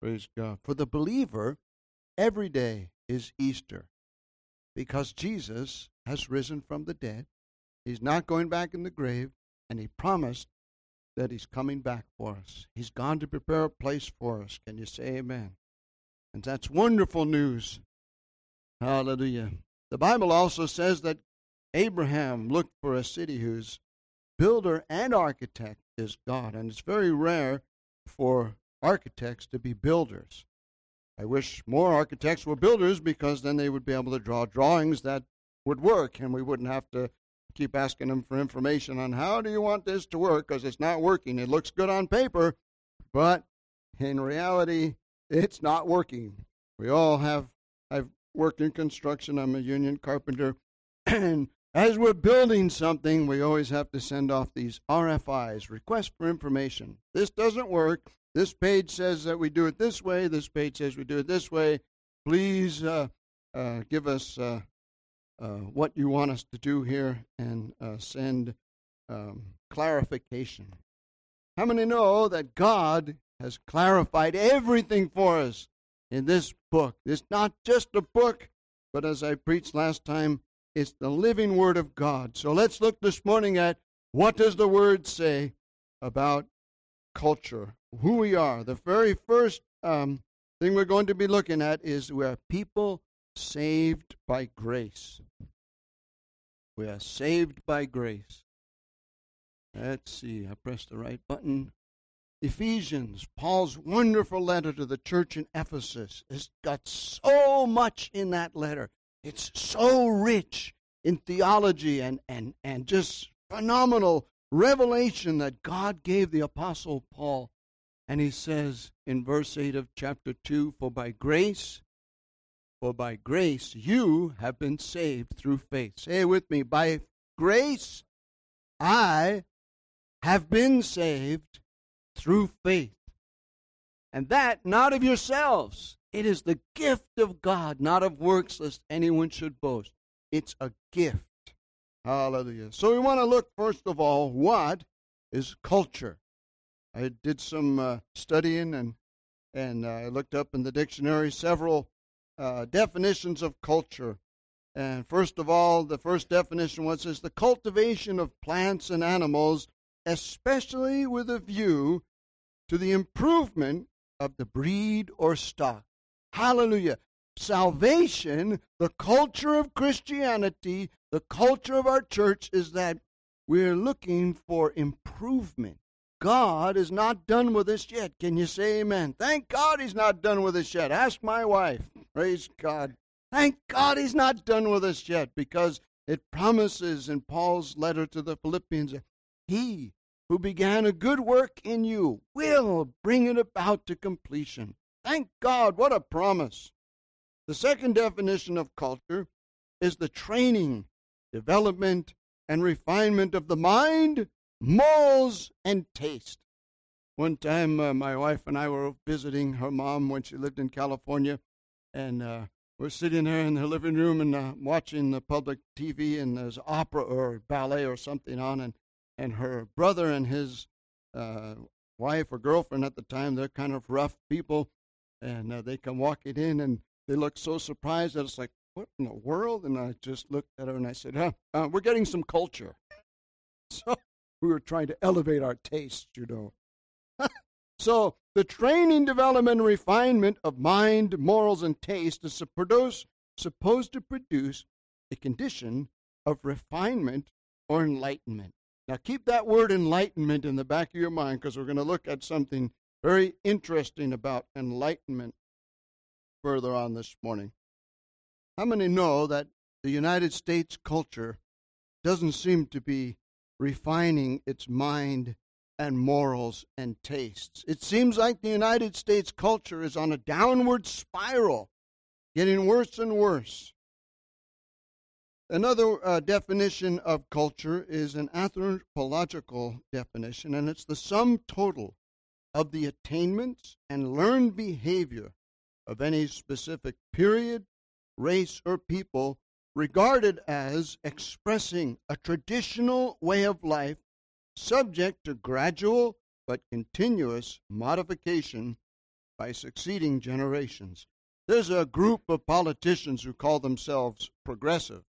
Praise God. For the believer, every day is Easter because Jesus has risen from the dead. He's not going back in the grave, and He promised that He's coming back for us. He's gone to prepare a place for us. Can you say amen? And that's wonderful news. Hallelujah. The Bible also says that Abraham looked for a city whose builder and architect is God. And it's very rare for architects to be builders. I wish more architects were builders because then they would be able to draw drawings that would work and we wouldn't have to keep asking them for information on how do you want this to work because it's not working. It looks good on paper, but in reality, it's not working. We all have, I've worked in construction, I'm a union carpenter, and as we're building something, we always have to send off these RFIs, request for information. This doesn't work. This page says that we do it this way. This page says we do it this way. Please uh, uh, give us uh, uh what you want us to do here and uh, send um, clarification. How many know that God has clarified everything for us in this book? It's not just a book, but as I preached last time, it's the living Word of God. So let's look this morning at what does the Word say about culture, who we are. The very first um, thing we're going to be looking at is we are people saved by grace. We are saved by grace. Let's see, I pressed the right button. Ephesians, Paul's wonderful letter to the church in Ephesus, has got so much in that letter. It's so rich in theology and, and, and just phenomenal revelation that God gave the Apostle Paul. And he says in verse 8 of chapter 2 For by grace, for by grace you have been saved through faith. Say with me, by grace I have been saved through faith. And that not of yourselves. It is the gift of God, not of works, lest anyone should boast. It's a gift. Hallelujah. So we want to look, first of all, what is culture? I did some uh, studying and and uh, I looked up in the dictionary several uh, definitions of culture. And first of all, the first definition was is the cultivation of plants and animals, especially with a view to the improvement of the breed or stock. Hallelujah. Salvation, the culture of Christianity, the culture of our church is that we're looking for improvement. God is not done with us yet. Can you say amen? Thank God he's not done with us yet. Ask my wife. Praise God. Thank God he's not done with us yet because it promises in Paul's letter to the Philippians he who began a good work in you will bring it about to completion. Thank God, what a promise. The second definition of culture is the training, development, and refinement of the mind, morals, and taste. One time, uh, my wife and I were visiting her mom when she lived in California, and uh, we're sitting there in the living room and uh, watching the public TV, and there's opera or ballet or something on, and, and her brother and his uh, wife or girlfriend at the time, they're kind of rough people, and uh, they come walking in and they look so surprised that it's like, what in the world? And I just looked at her and I said, huh, uh, we're getting some culture. So we were trying to elevate our taste, you know. so the training, development, and refinement of mind, morals, and taste is produce, supposed to produce a condition of refinement or enlightenment. Now keep that word enlightenment in the back of your mind because we're going to look at something very interesting about enlightenment further on this morning. How many know that the United States culture doesn't seem to be refining its mind and morals and tastes? It seems like the United States culture is on a downward spiral, getting worse and worse. Another uh, definition of culture is an anthropological definition, and it's the sum total of the attainments and learned behavior of any specific period, race, or people regarded as expressing a traditional way of life subject to gradual but continuous modification by succeeding generations. There's a group of politicians who call themselves progressive.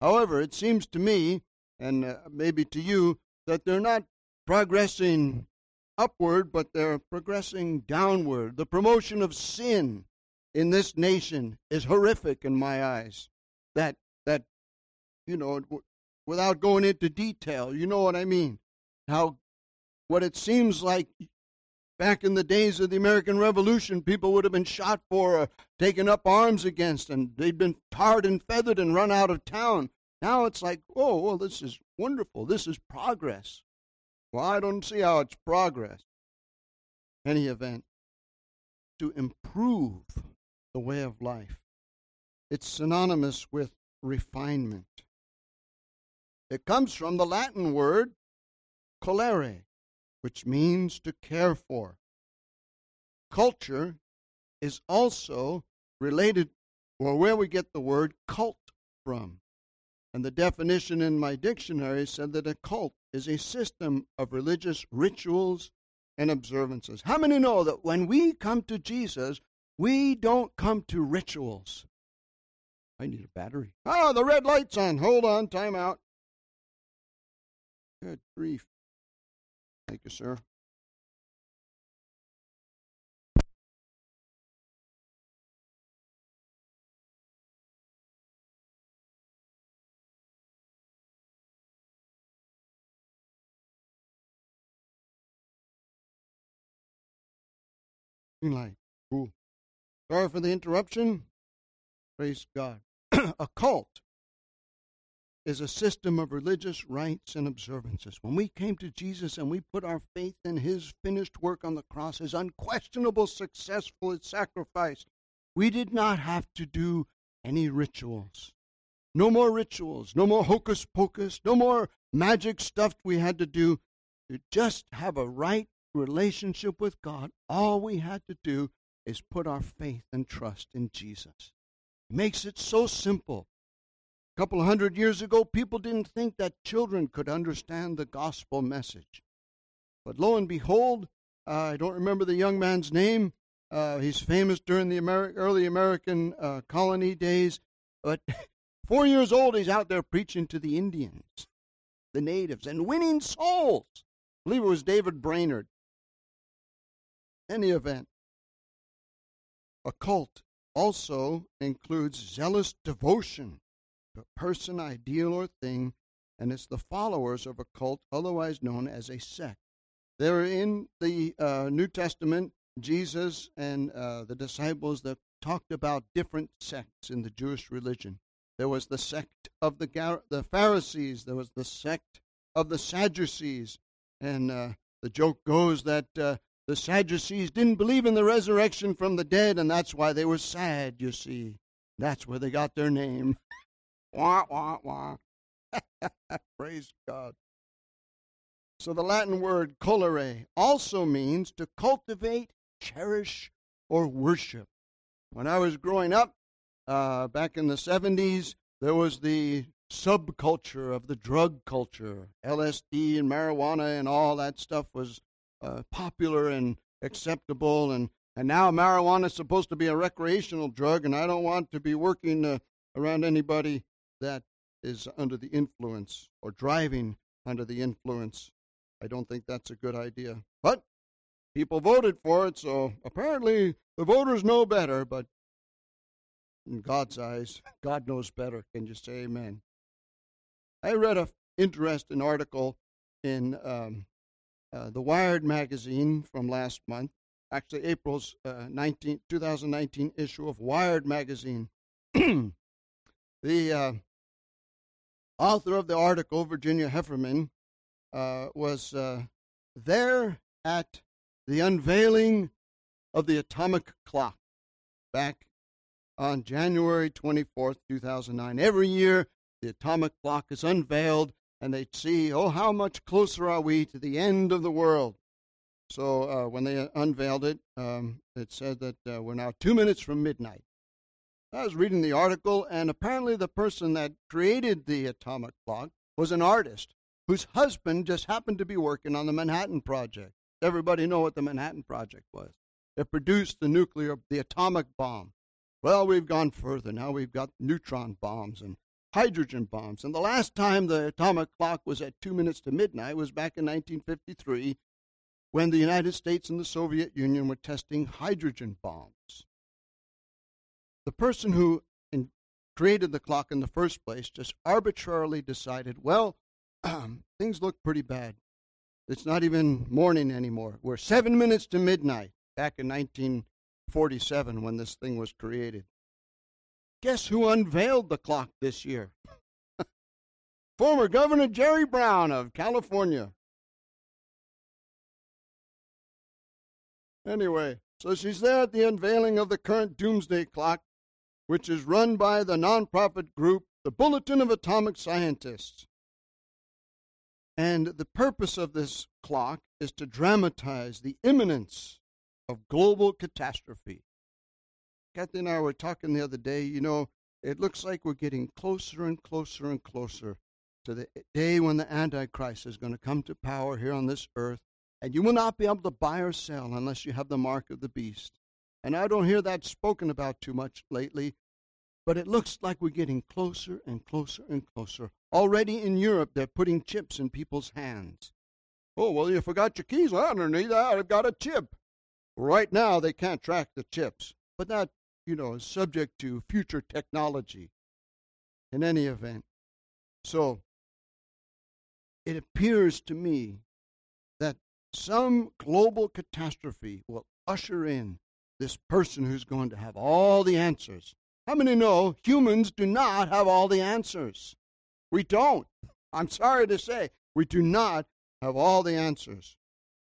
However, it seems to me, and uh, maybe to you, that they're not progressing upward, but they're progressing downward. The promotion of sin in this nation is horrific in my eyes. That you know, without going into detail, you know what I mean. How what it seems like back in the days of the American Revolution, people would have been shot for uh, or taken up arms against, and they'd been tarred and feathered and run out of town. Now it's like, oh, well, this is wonderful. This is progress. Well, I don't see how it's progress. Any event, to improve the way of life. It's synonymous with refinement. It comes from the Latin word colere, which means to care for. Culture is also related, or where we get the word cult from. And the definition in my dictionary said that a cult is a system of religious rituals and observances. How many know that when we come to Jesus, we don't come to rituals? I need a battery. Ah, the red light's on. Hold on, time out. Good grief. Thank you, sir. Green light. Cool. Sorry for the interruption. Praise God. a cult is a system of religious rites and observances. When we came to Jesus and we put our faith in his finished work on the cross, his unquestionable successful sacrifice, we did not have to do any rituals. No more rituals, no more hocus pocus, no more magic stuff we had to do. To just have a right relationship with God, all we had to do is put our faith and trust in Jesus. It makes it so simple. A couple of hundred years ago, people didn't think that children could understand the gospel message. But lo and behold, uh, I don't remember the young man's name. Uh, he's famous during the Ameri- early American uh, colony days. But four years old, he's out there preaching to the Indians, the natives, and winning souls. I believe it was David Brainerd. Any event, a cult also includes zealous devotion person, ideal, or thing, and it's the followers of a cult, otherwise known as a sect. There in the uh, New Testament, Jesus and uh, the disciples that talked about different sects in the Jewish religion. There was the sect of the, Gar- the Pharisees, there was the sect of the Sadducees, and uh, the joke goes that uh, the Sadducees didn't believe in the resurrection from the dead, and that's why they were sad, you see. That's where they got their name. wah, wah, wah. Praise God. So the Latin word colere also means to cultivate, cherish, or worship. When I was growing up, uh, back in the 70s, there was the subculture of the drug culture. LSD and marijuana and all that stuff was uh, popular and acceptable, and and now marijuana is supposed to be a recreational drug, and I don't want to be working uh, around anybody that is under the influence or driving under the influence. I don't think that's a good idea. But people voted for it, so apparently the voters know better, but in God's eyes, God knows better. Can you say amen? I read an interesting article in um, uh, the Wired magazine from last month, actually April's uh, 19, 2019 issue of Wired magazine. the uh, author of the article, Virginia Heffernan, uh, was uh, there at the unveiling of the atomic clock back on January 24th, 2009. Every year, the atomic clock is unveiled and they'd see, oh, how much closer are we to the end of the world? So uh, when they unveiled it, um, it said that uh, we're now two minutes from midnight. I was reading the article, and apparently the person that created the atomic clock was an artist whose husband just happened to be working on the Manhattan Project. Everybody know what the Manhattan Project was. It produced the nuclear, the atomic bomb. Well, we've gone further. Now we've got neutron bombs and hydrogen bombs. And the last time the atomic clock was at two minutes to midnight was back in 1953 when the United States and the Soviet Union were testing hydrogen bombs. The person who in, created the clock in the first place just arbitrarily decided, well, things look pretty bad. It's not even morning anymore. We're seven minutes to midnight back in 1947 when this thing was created. Guess who unveiled the clock this year? Former Governor Jerry Brown of California. Anyway, so she's there at the unveiling of the current doomsday clock, which is run by the nonprofit group, the Bulletin of Atomic Scientists. And the purpose of this clock is to dramatize the imminence of global catastrophe. Kathy and I were talking the other day, you know, it looks like we're getting closer and closer and closer to the day when the Antichrist is going to come to power here on this earth, and you will not be able to buy or sell unless you have the mark of the beast. And I don't hear that spoken about too much lately, but it looks like we're getting closer and closer and closer. Already in Europe, they're putting chips in people's hands. Oh, well, you forgot your keys. Underneath that, I've got a chip. Right now, they can't track the chips, but that you know, is subject to future technology in any event. So it appears to me that some global catastrophe will usher in this person who's going to have all the answers. How many know humans do not have all the answers? We don't. I'm sorry to say, we do not have all the answers.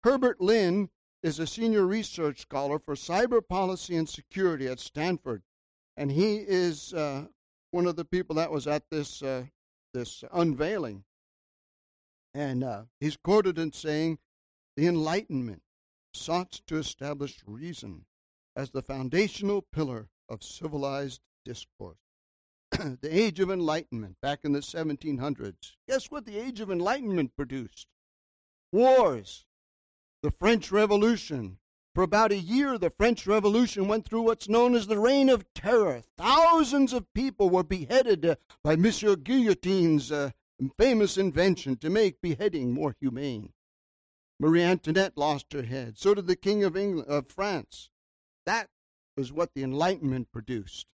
Herbert Lin is a senior research scholar for cyber policy and security at Stanford, and he is uh, one of the people that was at this uh, this unveiling. And uh, he's quoted in saying, "The Enlightenment sought to establish reason as the foundational pillar of civilized discourse." the Age of Enlightenment, back in the 1700s. Guess what the Age of Enlightenment produced? Wars, the French Revolution. For about a year, the French Revolution went through what's known as the Reign of Terror. Thousands of people were beheaded uh, by Monsieur Guillotine's uh, famous invention to make beheading more humane. Marie Antoinette lost her head. So did the King of England, of France. That was what the Enlightenment produced.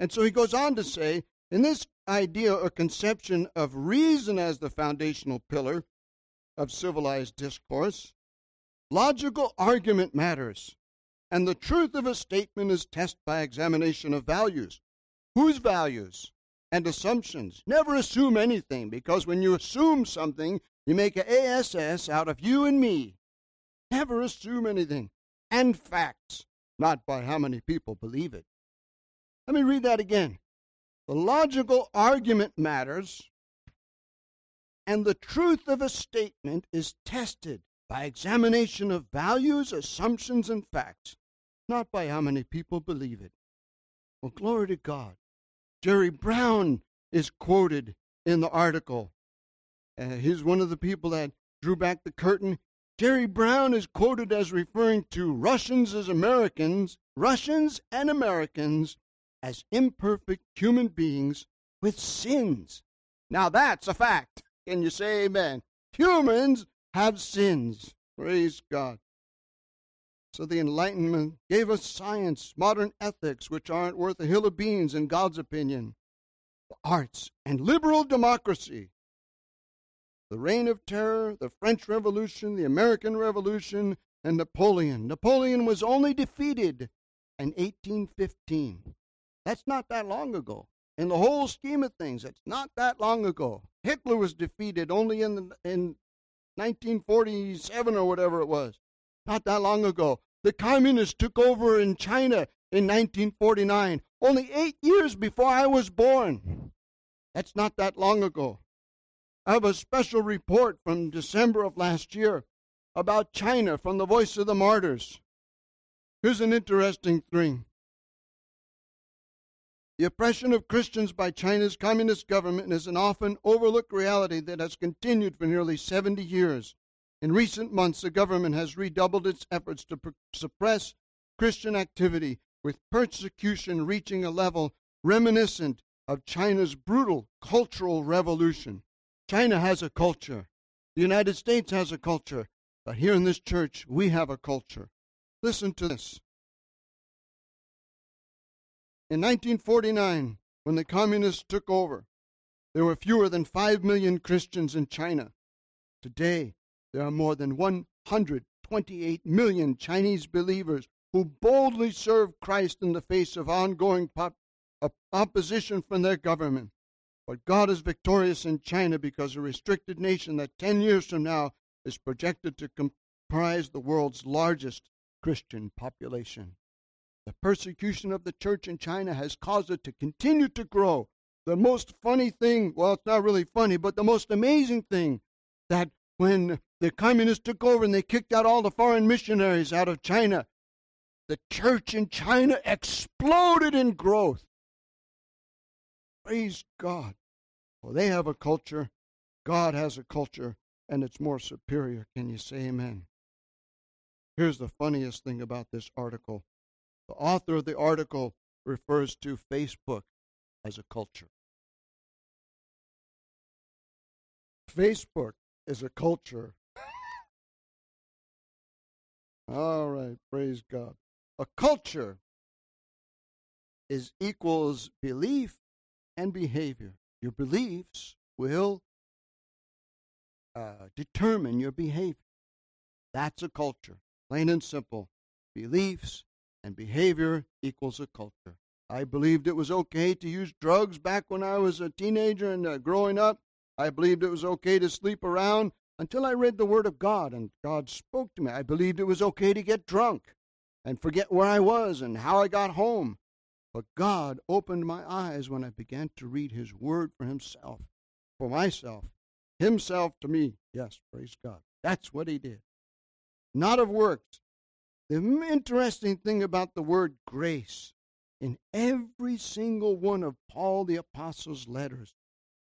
And so he goes on to say, in this idea or conception of reason as the foundational pillar of civilized discourse, Logical argument matters, and the truth of a statement is tested by examination of values. Whose values? And assumptions. Never assume anything, because when you assume something, you make an ASS out of you and me. Never assume anything. And facts, not by how many people believe it. Let me read that again. The logical argument matters, and the truth of a statement is tested by examination of values, assumptions, and facts, not by how many people believe it. Well, glory to God. Jerry Brown is quoted in the article. Uh, he's one of the people that drew back the curtain. Jerry Brown is quoted as referring to Russians as Americans, Russians and Americans as imperfect human beings with sins. Now that's a fact. Can you say amen? Humans have sins. Praise God. So the Enlightenment gave us science, modern ethics, which aren't worth a hill of beans in God's opinion, the arts, and liberal democracy. The reign of terror, the French Revolution, the American Revolution, and Napoleon. Napoleon was only defeated in 1815. That's not that long ago. In the whole scheme of things, it's not that long ago. Hitler was defeated only in, the, in 1947 or whatever it was, not that long ago. The communists took over in China in 1949, only eight years before I was born. That's not that long ago. I have a special report from December of last year about China from the Voice of the Martyrs. Here's an interesting thing. The oppression of Christians by China's communist government is an often overlooked reality that has continued for nearly 70 years. In recent months, the government has redoubled its efforts to suppress Christian activity, with persecution reaching a level reminiscent of China's brutal cultural revolution. China has a culture. The United States has a culture. But here in this church, we have a culture. Listen to this. In 1949, when the communists took over, there were fewer than 5 million Christians in China. Today, there are more than 128 million Chinese believers who boldly serve Christ in the face of ongoing pop- opposition from their government. But God is victorious in China because a restricted nation that 10 years from now is projected to comprise the world's largest Christian population. The persecution of the church in China has caused it to continue to grow. The most funny thing, well, it's not really funny, but the most amazing thing that when the communists took over and they kicked out all the foreign missionaries out of China, the church in China exploded in growth. Praise God. Well, they have a culture, God has a culture, and it's more superior. Can you say amen? Here's the funniest thing about this article the author of the article refers to Facebook as a culture. Facebook is a culture. All right, praise God. A culture is equals belief and behavior. Your beliefs will uh, determine your behavior. That's a culture, plain and simple. Beliefs and behavior equals a culture. I believed it was okay to use drugs back when I was a teenager and uh, growing up. I believed it was okay to sleep around until I read the Word of God and God spoke to me. I believed it was okay to get drunk and forget where I was and how I got home. But God opened my eyes when I began to read His Word for Himself, for myself, Himself to me. Yes, praise God. That's what He did. Not of works. The interesting thing about the word grace, in every single one of Paul the Apostle's letters,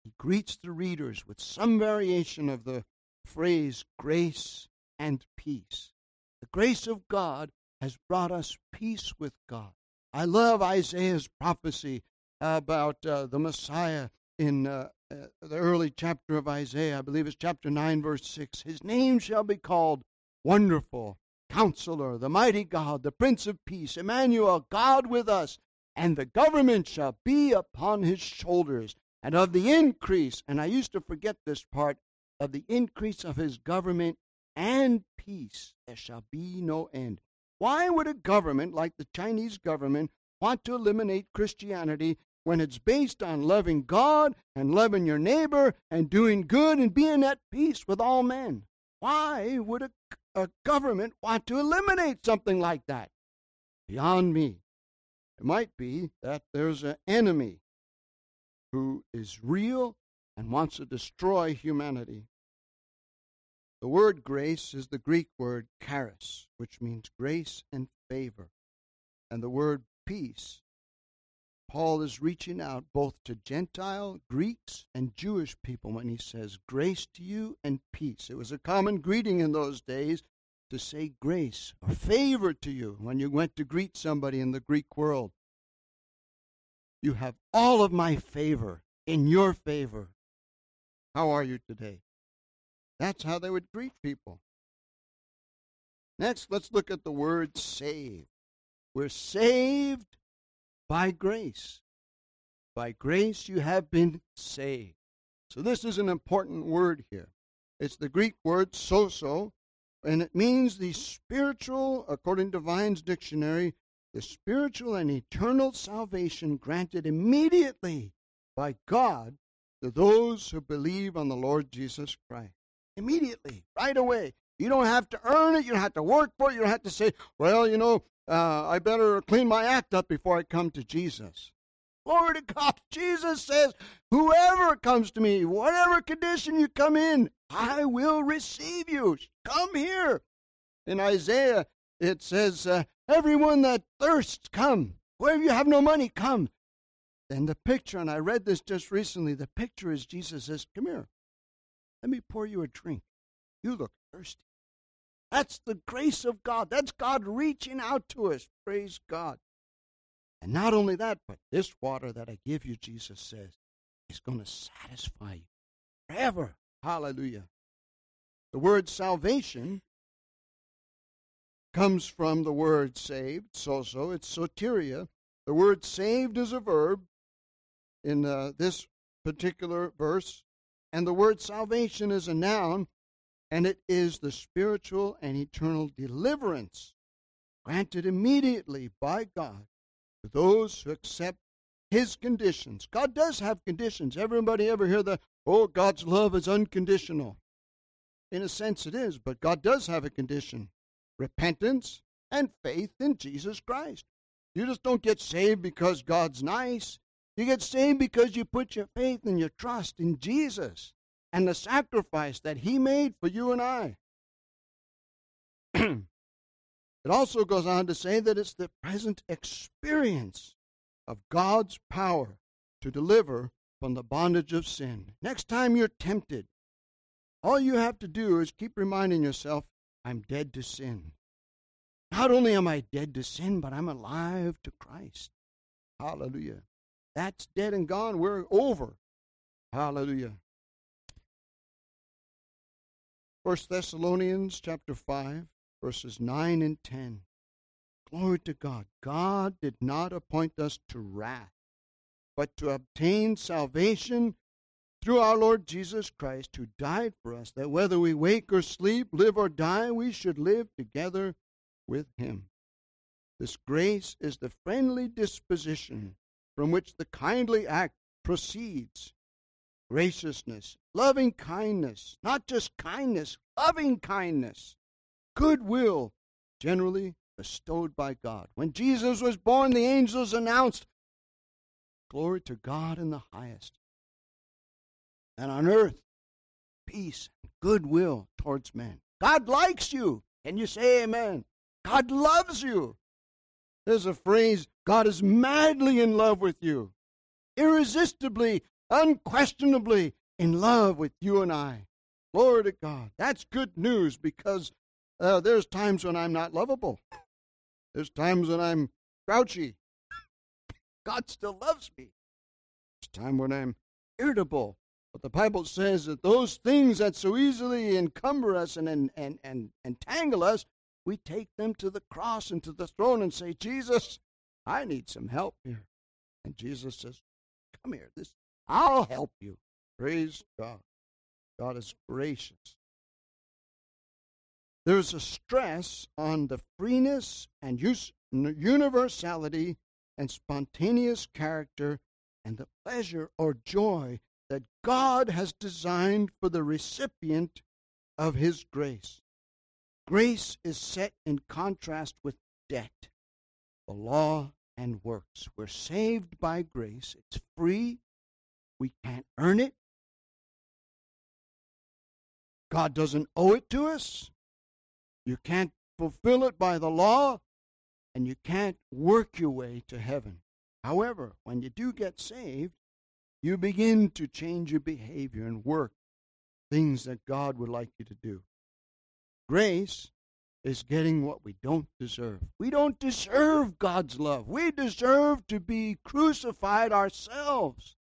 he greets the readers with some variation of the phrase grace and peace. The grace of God has brought us peace with God. I love Isaiah's prophecy about uh, the Messiah in uh, uh, the early chapter of Isaiah. I believe it's chapter 9, verse 6. His name shall be called Wonderful, Counselor, the Mighty God, the Prince of Peace, Emmanuel, God with us, and the government shall be upon his shoulders. And of the increase, and I used to forget this part, of the increase of his government and peace there shall be no end. Why would a government like the Chinese government want to eliminate Christianity when it's based on loving God and loving your neighbor and doing good and being at peace with all men? Why would a, a government want to eliminate something like that? Beyond me. It might be that there's an enemy who is real and wants to destroy humanity. The word grace is the Greek word charis, which means grace and favor. And the word peace, Paul is reaching out both to Gentile, Greeks, and Jewish people when he says, Grace to you and peace. It was a common greeting in those days to say grace or favor to you when you went to greet somebody in the Greek world. You have all of my favor in your favor. How are you today? That's how they would greet people. Next, let's look at the word saved. We're saved by grace. By grace you have been saved. So this is an important word here. It's the Greek word sozo, and it means the spiritual, according to Vine's dictionary, the spiritual and eternal salvation granted immediately by God to those who believe on the Lord Jesus Christ immediately, right away. You don't have to earn it. You don't have to work for it. You don't have to say, well, you know, uh, I better clean my act up before I come to Jesus. Glory to God. Jesus says, whoever comes to me, whatever condition you come in, I will receive you. Come here. In Isaiah, it says, uh, everyone that thirsts, come. Wherever you have no money, come. And the picture, and I read this just recently, the picture is Jesus says, come here. Let me pour you a drink. You look thirsty. That's the grace of God. That's God reaching out to us. Praise God. And not only that, but this water that I give you, Jesus says, is going to satisfy you forever. Hallelujah. The word salvation comes from the word saved, sozo. It's soteria. The word saved is a verb in uh, this particular verse, and the word salvation is a noun, and it is the spiritual and eternal deliverance granted immediately by God to those who accept his conditions. God does have conditions. Everybody ever hear the, oh, God's love is unconditional? In a sense, it is, but God does have a condition repentance and faith in Jesus Christ. You just don't get saved because God's nice. You get saved because you put your faith and your trust in Jesus and the sacrifice that He made for you and I. it also goes on to say that it's the present experience of God's power to deliver from the bondage of sin. Next time you're tempted, all you have to do is keep reminding yourself, I'm dead to sin. Not only am I dead to sin, but I'm alive to Christ. Hallelujah. That's dead and gone. We're over. Hallelujah. First Thessalonians chapter 5, verses 9 and 10. Glory to God. God did not appoint us to wrath, but to obtain salvation through our Lord Jesus Christ, who died for us, that whether we wake or sleep, live or die, we should live together with Him. This grace is the friendly disposition from which the kindly act proceeds. Graciousness, loving kindness, not just kindness, loving kindness, goodwill, generally bestowed by God. When Jesus was born, the angels announced, Glory to God in the highest. And on earth, peace and goodwill towards men. God likes you. Can you say amen? God loves you. There's a phrase God is madly in love with you, irresistibly, unquestionably in love with you and I. Glory to God. That's good news because uh, there's times when I'm not lovable. There's times when I'm grouchy. God still loves me. There's time when I'm irritable. But the Bible says that those things that so easily encumber us and, and, and, and entangle us, we take them to the cross and to the throne and say, Jesus, I need some help here. And Jesus says, Come here, this I'll help you. Praise God. God is gracious. There's a stress on the freeness and universality and spontaneous character and the pleasure or joy that God has designed for the recipient of His grace. Grace is set in contrast with debt, the law, and works. We're saved by grace, it's free, we can't earn it. God doesn't owe it to us. You can't fulfill it by the law, and you can't work your way to heaven. However, when you do get saved, you begin to change your behavior and work things that God would like you to do. Grace is getting what we don't deserve. We don't deserve God's love. We deserve to be crucified ourselves.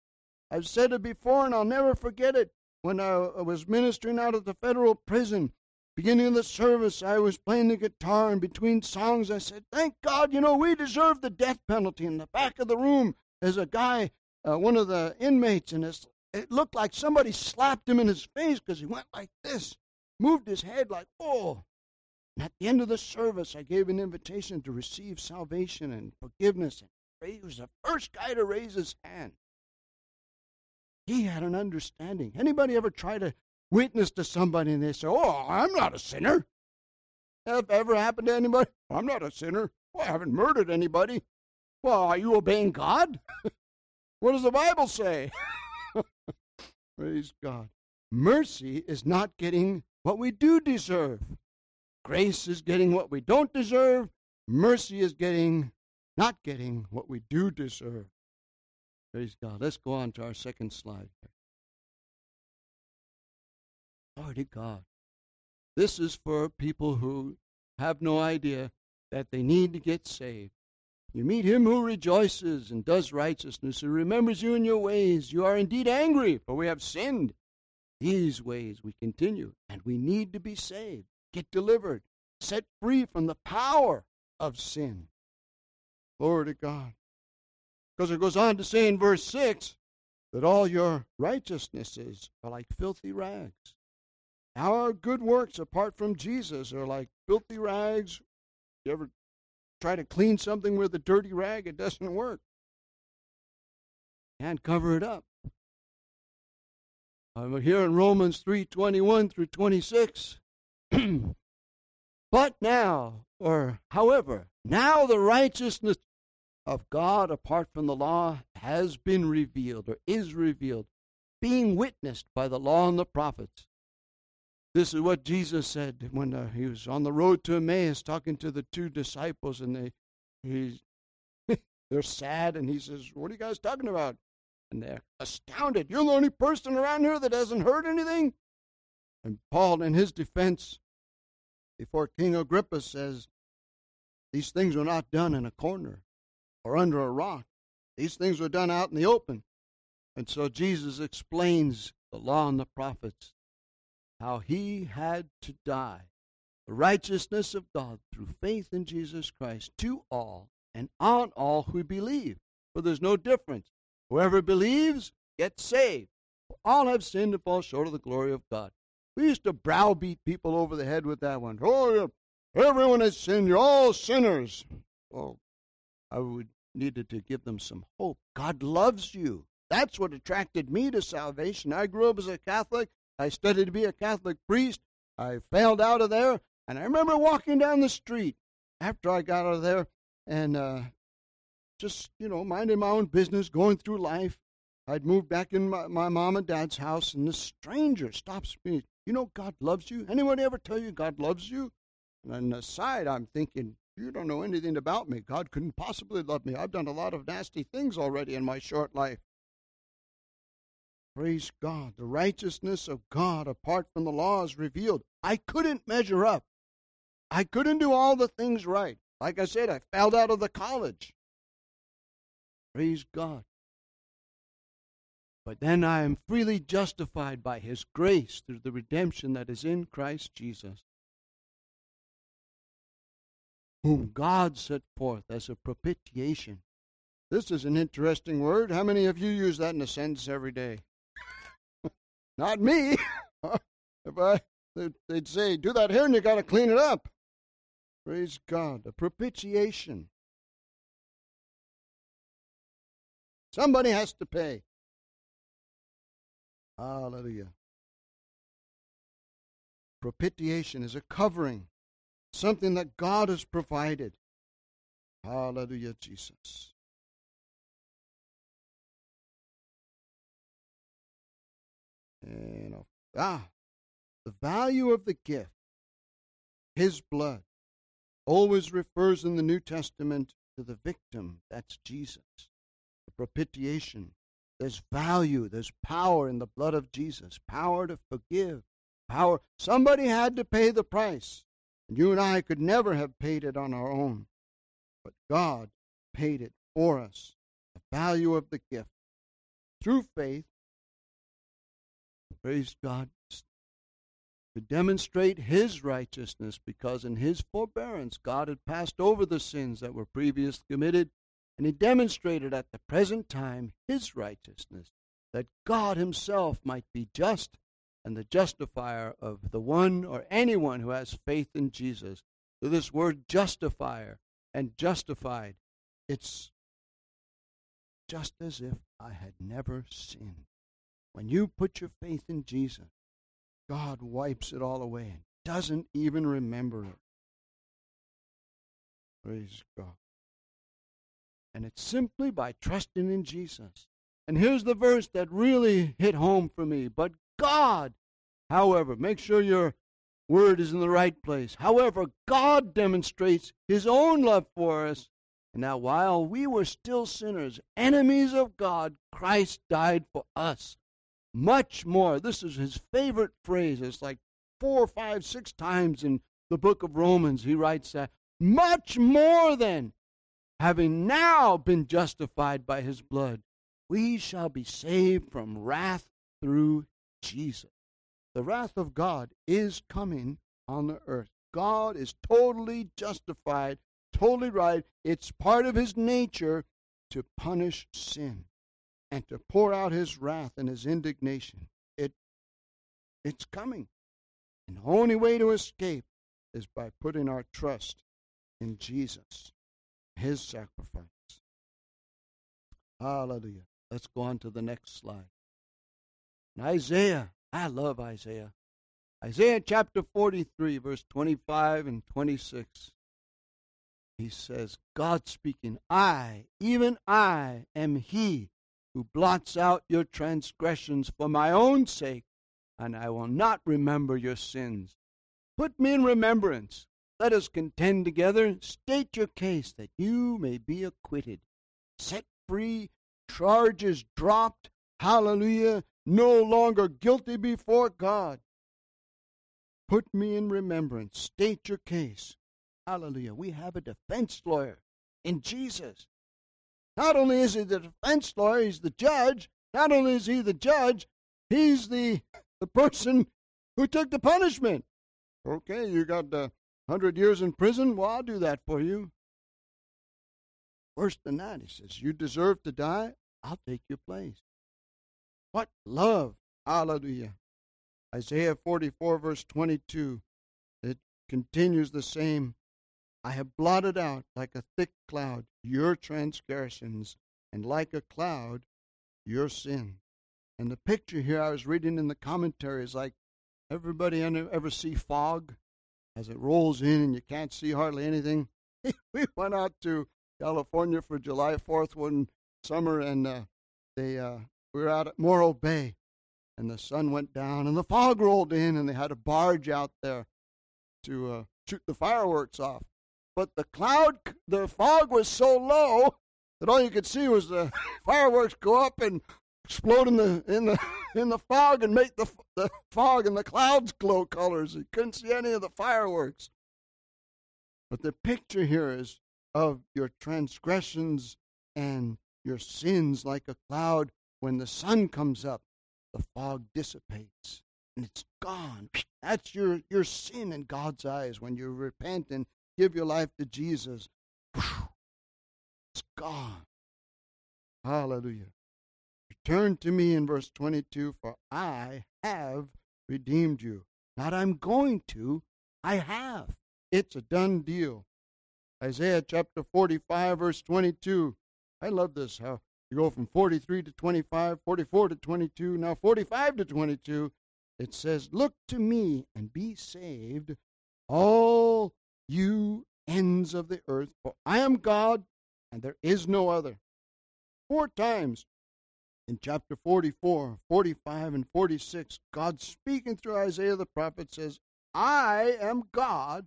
I've said it before and I'll never forget it. When I was ministering out of the federal prison, beginning of the service, I was playing the guitar, and between songs, I said, Thank God, you know, we deserve the death penalty. In the back of the room, there's a guy uh, one of the inmates, and it looked like somebody slapped him in his face because he went like this, moved his head like, oh. And at the end of the service, I gave an invitation to receive salvation and forgiveness. And he was the first guy to raise his hand. He had an understanding. Anybody ever try to witness to somebody and they say, Oh, I'm not a sinner? Have ever happened to anybody? I'm not a sinner. Well, I haven't murdered anybody. Well, are you obeying God? What does the Bible say? Praise God. Mercy is not getting what we do deserve. Grace is getting what we don't deserve. Mercy is getting not getting what we do deserve. Praise God. Let's go on to our second slide. Glory to God. This is for people who have no idea that they need to get saved. You meet him who rejoices and does righteousness, who remembers you in your ways. You are indeed angry, for we have sinned. These ways we continue, and we need to be saved, get delivered, set free from the power of sin. Glory to God. Because it goes on to say in verse 6 that all your righteousnesses are like filthy rags. Our good works apart from Jesus are like filthy rags. You ever try to clean something with a dirty rag? It doesn't work. Can't cover it up. I'm here in Romans 3 21 through 26. but now, or however, now the righteousness of God apart from the law has been revealed or is revealed, being witnessed by the law and the prophets. This is what Jesus said when uh, he was on the road to Emmaus talking to the two disciples, and they he's, they're sad, and he says, "What are you guys talking about?" And they're astounded. You're the only person around here that hasn't heard anything. And Paul, in his defense before King Agrippa, says, These things were not done in a corner or under a rock. These things were done out in the open. And so Jesus explains the law and the prophets, how he had to die, the righteousness of God through faith in Jesus Christ to all and on all who believe. For there's no difference. Whoever believes gets saved. All have sinned and fall short of the glory of God. We used to browbeat people over the head with that one. Oh, everyone has sinned. You're all sinners. Well, I would needed to give them some hope. God loves you. That's what attracted me to salvation. I grew up as a Catholic. I studied to be a Catholic priest. I failed out of there, and I remember walking down the street after I got out of there and uh, just, you know, minding my own business, going through life. I'd moved back in my, my mom and dad's house, and this stranger stops me. You know, God loves you. Anyone ever tell you God loves you? And aside, I'm thinking, you don't know anything about me. God couldn't possibly love me. I've done a lot of nasty things already in my short life. Praise God. The righteousness of God apart from the law is revealed. I couldn't measure up. I couldn't do all the things right. Like I said, I failed out of the college. Praise God. But then I am freely justified by His grace through the redemption that is in Christ Jesus whom God set forth as a propitiation. This is an interesting word. How many of you use that in a sentence every day? Not me. if I, they'd say, do that here and you got to clean it up. Praise God. A propitiation. Somebody has to pay. Hallelujah. Propitiation is a covering something that God has provided. Hallelujah, Jesus. And ah, the value of the gift, His blood, always refers in the New Testament to the victim. That's Jesus. Propitiation. There's value, there's power in the blood of Jesus, power to forgive, power. Somebody had to pay the price. And you and I could never have paid it on our own. But God paid it for us. The value of the gift. Through faith, praise God, to demonstrate His righteousness, because in His forbearance, God had passed over the sins that were previously committed, and He demonstrated at the present time His righteousness, that God Himself might be just and the justifier of the one or anyone who has faith in Jesus. So this word justifier and justified, it's just as if I had never sinned. When you put your faith in Jesus, God wipes it all away and doesn't even remember it. Praise God. And it's simply by trusting in Jesus. And here's the verse that really hit home for me. But God, however, make sure your word is in the right place. However, God demonstrates his own love for us. And now, while we were still sinners, enemies of God, Christ died for us. Much more. This is his favorite phrase. It's like four, five, six times in the book of Romans, he writes that much more than having now been justified by his blood, we shall be saved from wrath through Jesus. The wrath of God is coming on the earth. God is totally justified, totally right. It's part of his nature to punish sin and to pour out his wrath and his indignation. It, it's coming. And the only way to escape is by putting our trust in Jesus, his sacrifice. Hallelujah. Let's go on to the next slide. In Isaiah, I love Isaiah. Isaiah chapter 43, verse 25 and 26. He says, God speaking, I, even I, am he who blots out your transgressions for my own sake, and I will not remember your sins. Put me in remembrance. Let us contend together. State your case that you may be acquitted. Set free, charges dropped. Hallelujah. No longer guilty before God. Put me in remembrance. State your case. Hallelujah. We have a defense lawyer in Jesus. Not only is he the defense lawyer, he's the judge. Not only is he the judge, he's the, the person who took the punishment. Okay, you got the hundred years in prison? Well, I'll do that for you. Worse than that, he says, you deserve to die, I'll take your place. What love! Hallelujah. Isaiah 44, verse 22, it continues the same I have blotted out like a thick cloud your transgressions, and like a cloud your sin. And the picture here I was reading in the commentary is like everybody ever see fog as it rolls in and you can't see hardly anything. we went out to California for July 4th one summer, and uh, they uh, we were out at Morro Bay, and the sun went down, and the fog rolled in, and they had a barge out there to uh, shoot the fireworks off but the cloud, the fog was so low that all you could see was the fireworks go up and explode in the in the in the fog and make the the fog and the clouds glow colors. You couldn't see any of the fireworks. But the picture here is of your transgressions and your sins like a cloud. When the sun comes up, the fog dissipates and it's gone. That's your, your sin in God's eyes when you repent and give your life to Jesus, it's gone. Hallelujah. Return to me in verse 22 for I have redeemed you. Not I'm going to, I have. It's a done deal. Isaiah chapter 45, verse 22. I love this how you go from 43 to 25, 44 to 22, now 45 to 22. It says, Look to me and be saved, all you ends of the earth, for I am God and there is no other. Four times in chapter 44, 45, and 46, God speaking through Isaiah the prophet says, I am God,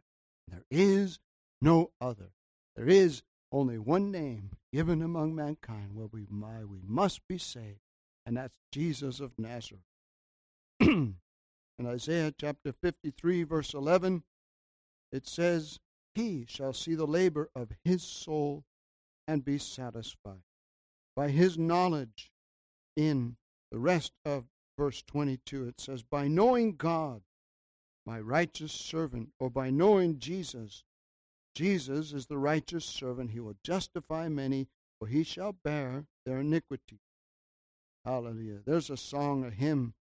and there is no other. There is only one name given among mankind where we, my, we must be saved, and that's Jesus of Nazareth. in Isaiah chapter 53, verse 11, it says, He shall see the labor of his soul and be satisfied. By his knowledge, in the rest of verse 22, it says, By knowing God, my righteous servant, or by knowing Jesus, Jesus is the righteous servant. He will justify many, for he shall bear their iniquity. Hallelujah. There's a song, a hymn,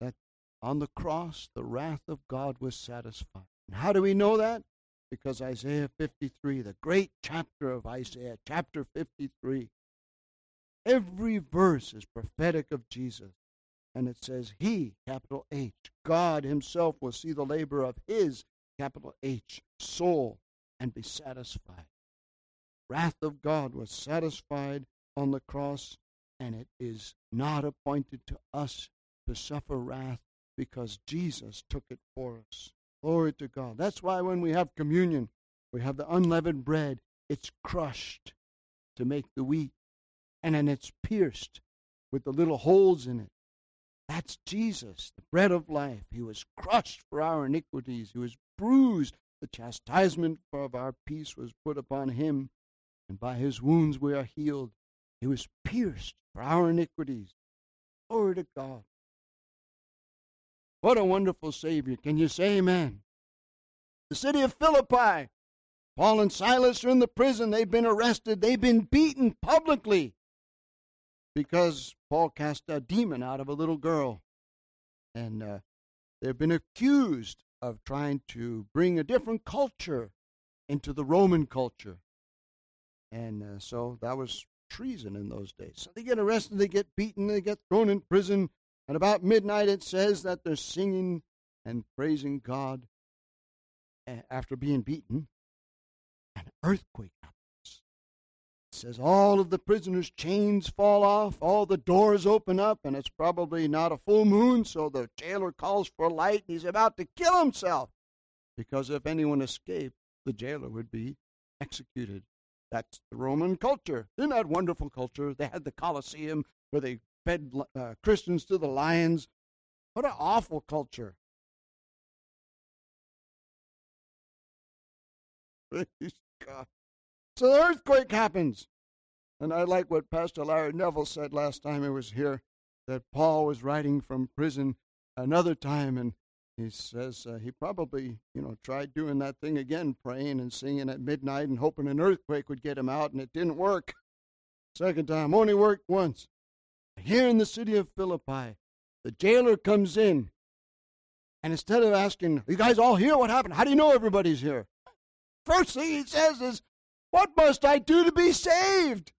that on the cross the wrath of God was satisfied. And how do we know that? Because Isaiah 53, the great chapter of Isaiah, chapter 53, every verse is prophetic of Jesus. And it says, He, capital H, God Himself will see the labor of His, capital H, soul and be satisfied. Wrath of God was satisfied on the cross, and it is not appointed to us to suffer wrath because Jesus took it for us. Glory to God. That's why when we have communion, we have the unleavened bread, it's crushed to make the wheat, and then it's pierced with the little holes in it. That's Jesus, the bread of life. He was crushed for our iniquities, he was bruised. The chastisement of our peace was put upon him, and by his wounds we are healed. He was pierced for our iniquities. Glory to God. What a wonderful Savior. Can you say amen? The city of Philippi. Paul and Silas are in the prison. They've been arrested. They've been beaten publicly because Paul cast a demon out of a little girl. And uh, they've been accused of trying to bring a different culture into the Roman culture. And uh, so that was treason in those days. So they get arrested, they get beaten, they get thrown in prison. And about midnight, it says that they're singing and praising God after being beaten. An earthquake happens says all of the prisoners' chains fall off, all the doors open up, and it's probably not a full moon, so the jailer calls for light, and he's about to kill himself. Because if anyone escaped, the jailer would be executed. That's the Roman culture. Isn't that wonderful culture? They had the Colosseum where they fed uh, Christians to the lions. What an awful culture. Praise God. So the earthquake happens. And I like what Pastor Larry Neville said last time he was here that Paul was writing from prison another time, and he says uh, he probably, you know, tried doing that thing again, praying and singing at midnight and hoping an earthquake would get him out, and it didn't work. Second time, only worked once. Here in the city of Philippi, the jailer comes in, and instead of asking, "You guys all here? What happened? How do you know everybody's here?" First thing he says is, what must I do to be saved?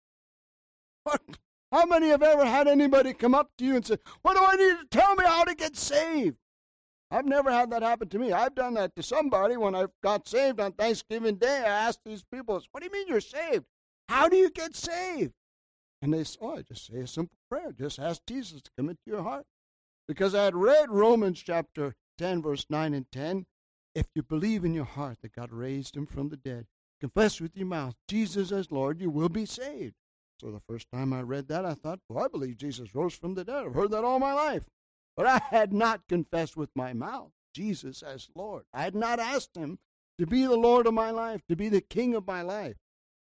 How many have ever had anybody come up to you and say, What do I need to tell me how to get saved? I've never had that happen to me. I've done that to somebody when I got saved on Thanksgiving Day. I asked these people, What do you mean you're saved? How do you get saved? And they said, Oh, I just say a simple prayer. Just ask Jesus to come into your heart. Because I had read Romans chapter 10, verse 9 and 10. If you believe in your heart that God raised him from the dead, confess with your mouth Jesus as Lord, you will be saved. So the first time I read that, I thought, well, I believe Jesus rose from the dead. I've heard that all my life. But I had not confessed with my mouth Jesus as Lord. I had not asked him to be the Lord of my life, to be the King of my life.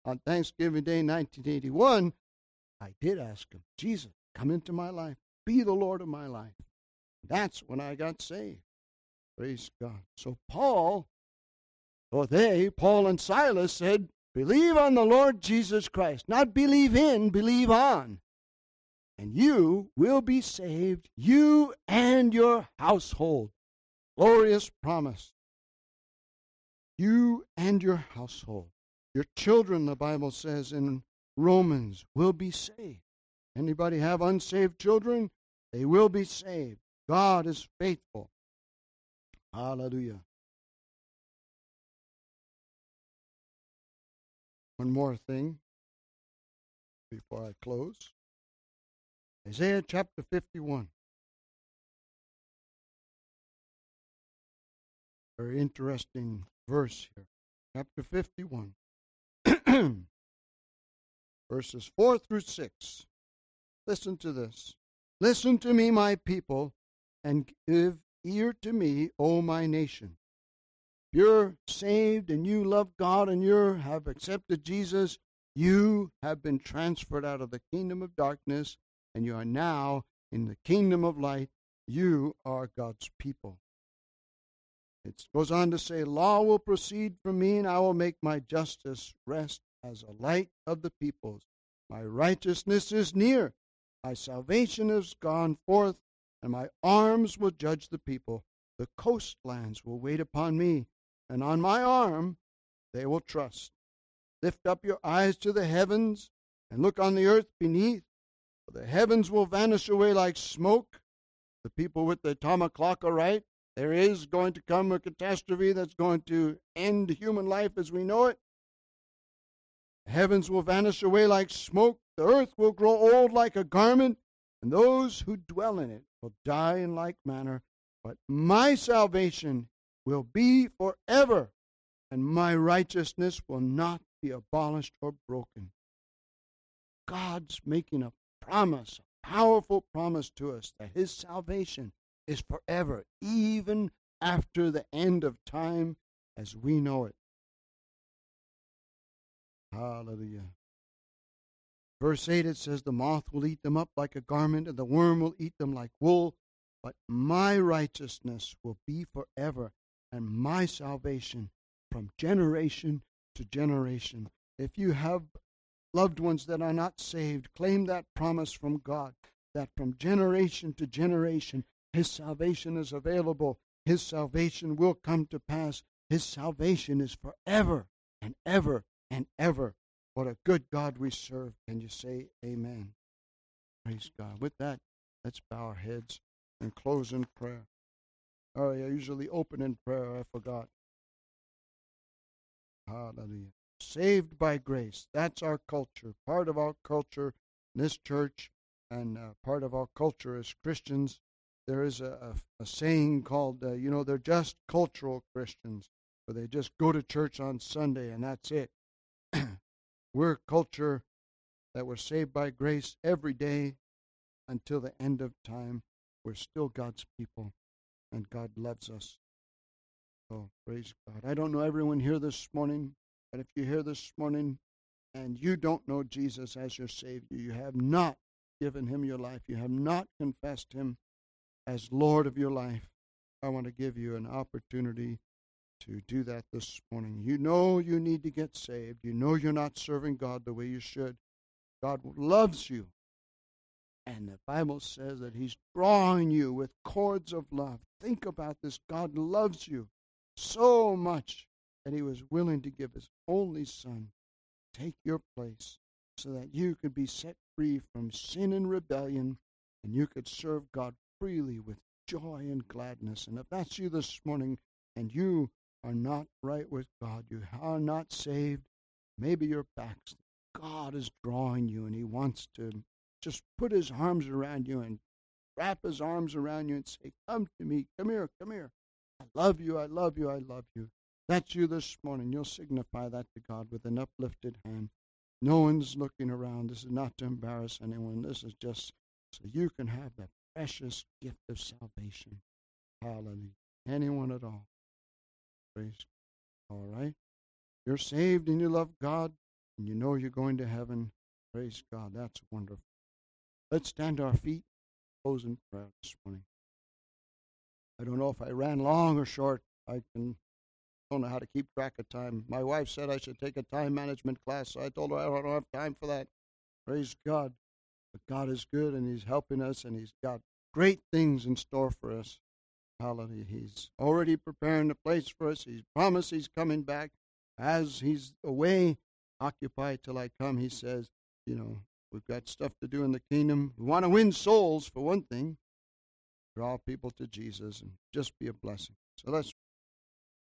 On Thanksgiving Day 1981, I did ask him, Jesus, come into my life, be the Lord of my life. That's when I got saved. Praise God. So Paul or they, Paul and Silas, said, Believe on the Lord Jesus Christ. Not believe in, believe on. And you will be saved, you and your household. Glorious promise. You and your household. Your children, the Bible says in Romans, will be saved. Anybody have unsaved children? They will be saved. God is faithful. Hallelujah. One more thing before I close Isaiah chapter 51. Very interesting verse here. Chapter 51, verses 4 through 6. Listen to this. Listen to me, my people, and give ear to me, O my nation you're saved and you love God and you have accepted Jesus, you have been transferred out of the kingdom of darkness and you are now in the kingdom of light. You are God's people. It goes on to say, Law will proceed from me, and I will make my justice rest as a light of the peoples. My righteousness is near, my salvation is gone forth, and my arms will judge the people. The coastlands will wait upon me, and on my arm they will trust. Lift up your eyes to the heavens and look on the earth beneath, for the heavens will vanish away like smoke. The people with the atomic clock are right. There is going to come a catastrophe that's going to end human life as we know it. The heavens will vanish away like smoke. The earth will grow old like a garment, and those who dwell in it will die in like manner. But my salvation will be forever, and my righteousness will not be abolished or broken. God's making a promise, a powerful promise to us that his salvation is forever, even after the end of time as we know it. Hallelujah. Verse 8 it says, The moth will eat them up like a garment, and the worm will eat them like wool. But my righteousness will be forever, and my salvation from generation to generation. If you have loved ones that are not saved, claim that promise from God that from generation to generation His salvation is available. His salvation will come to pass. His salvation is forever and ever and ever. What a good God we serve. Can you say amen? Praise God. With that, let's bow our heads and close in prayer. Oh, I usually open in prayer. I forgot. Hallelujah. Saved by grace. That's our culture. Part of our culture in this church and uh, part of our culture as Christians. There is a, a, a saying called, uh, you know, they're just cultural Christians, where they just go to church on Sunday and that's it. we're culture that we're saved by grace every day until the end of time. We're still God's people, and God loves us. Oh, praise God. I don't know everyone here this morning, but if you're here this morning and you don't know Jesus as your Savior, you have not given Him your life, you have not confessed Him as Lord of your life, I want to give you an opportunity to do that this morning. You know you need to get saved. You know you're not serving God the way you should. God loves you. And the Bible says that He's drawing you with cords of love. Think about this. God loves you so much that He was willing to give His only Son to take your place so that you could be set free from sin and rebellion and you could serve God freely with joy and gladness. And if that's you this morning and you are not right with God, you are not saved, maybe you're backslid. God is drawing you and He wants to just put His arms around you and wrap His arms around you and say, Come to me, come here, come here. I love you, I love you, I love you. That's you this morning. You'll signify that to God with an uplifted hand. No one's looking around. This is not to embarrass anyone. This is just so you can have the precious gift of salvation. Hallelujah. Anyone at all. Praise. God. All right. You're saved and you love God and you know you're going to heaven. Praise God. That's wonderful. Let's stand to our feet. Close in prayer this morning. I don't know if I ran long or short. I can don't know how to keep track of time. My wife said I should take a time management class, so I told her I don't have time for that. Praise God. But God is good and He's helping us and He's got great things in store for us. Hallelujah. He's already preparing a place for us. He's promised He's coming back. As He's away, occupy till I come, He says, you know, we've got stuff to do in the kingdom. We want to win souls, for one thing, draw people to Jesus and just be a blessing. So let's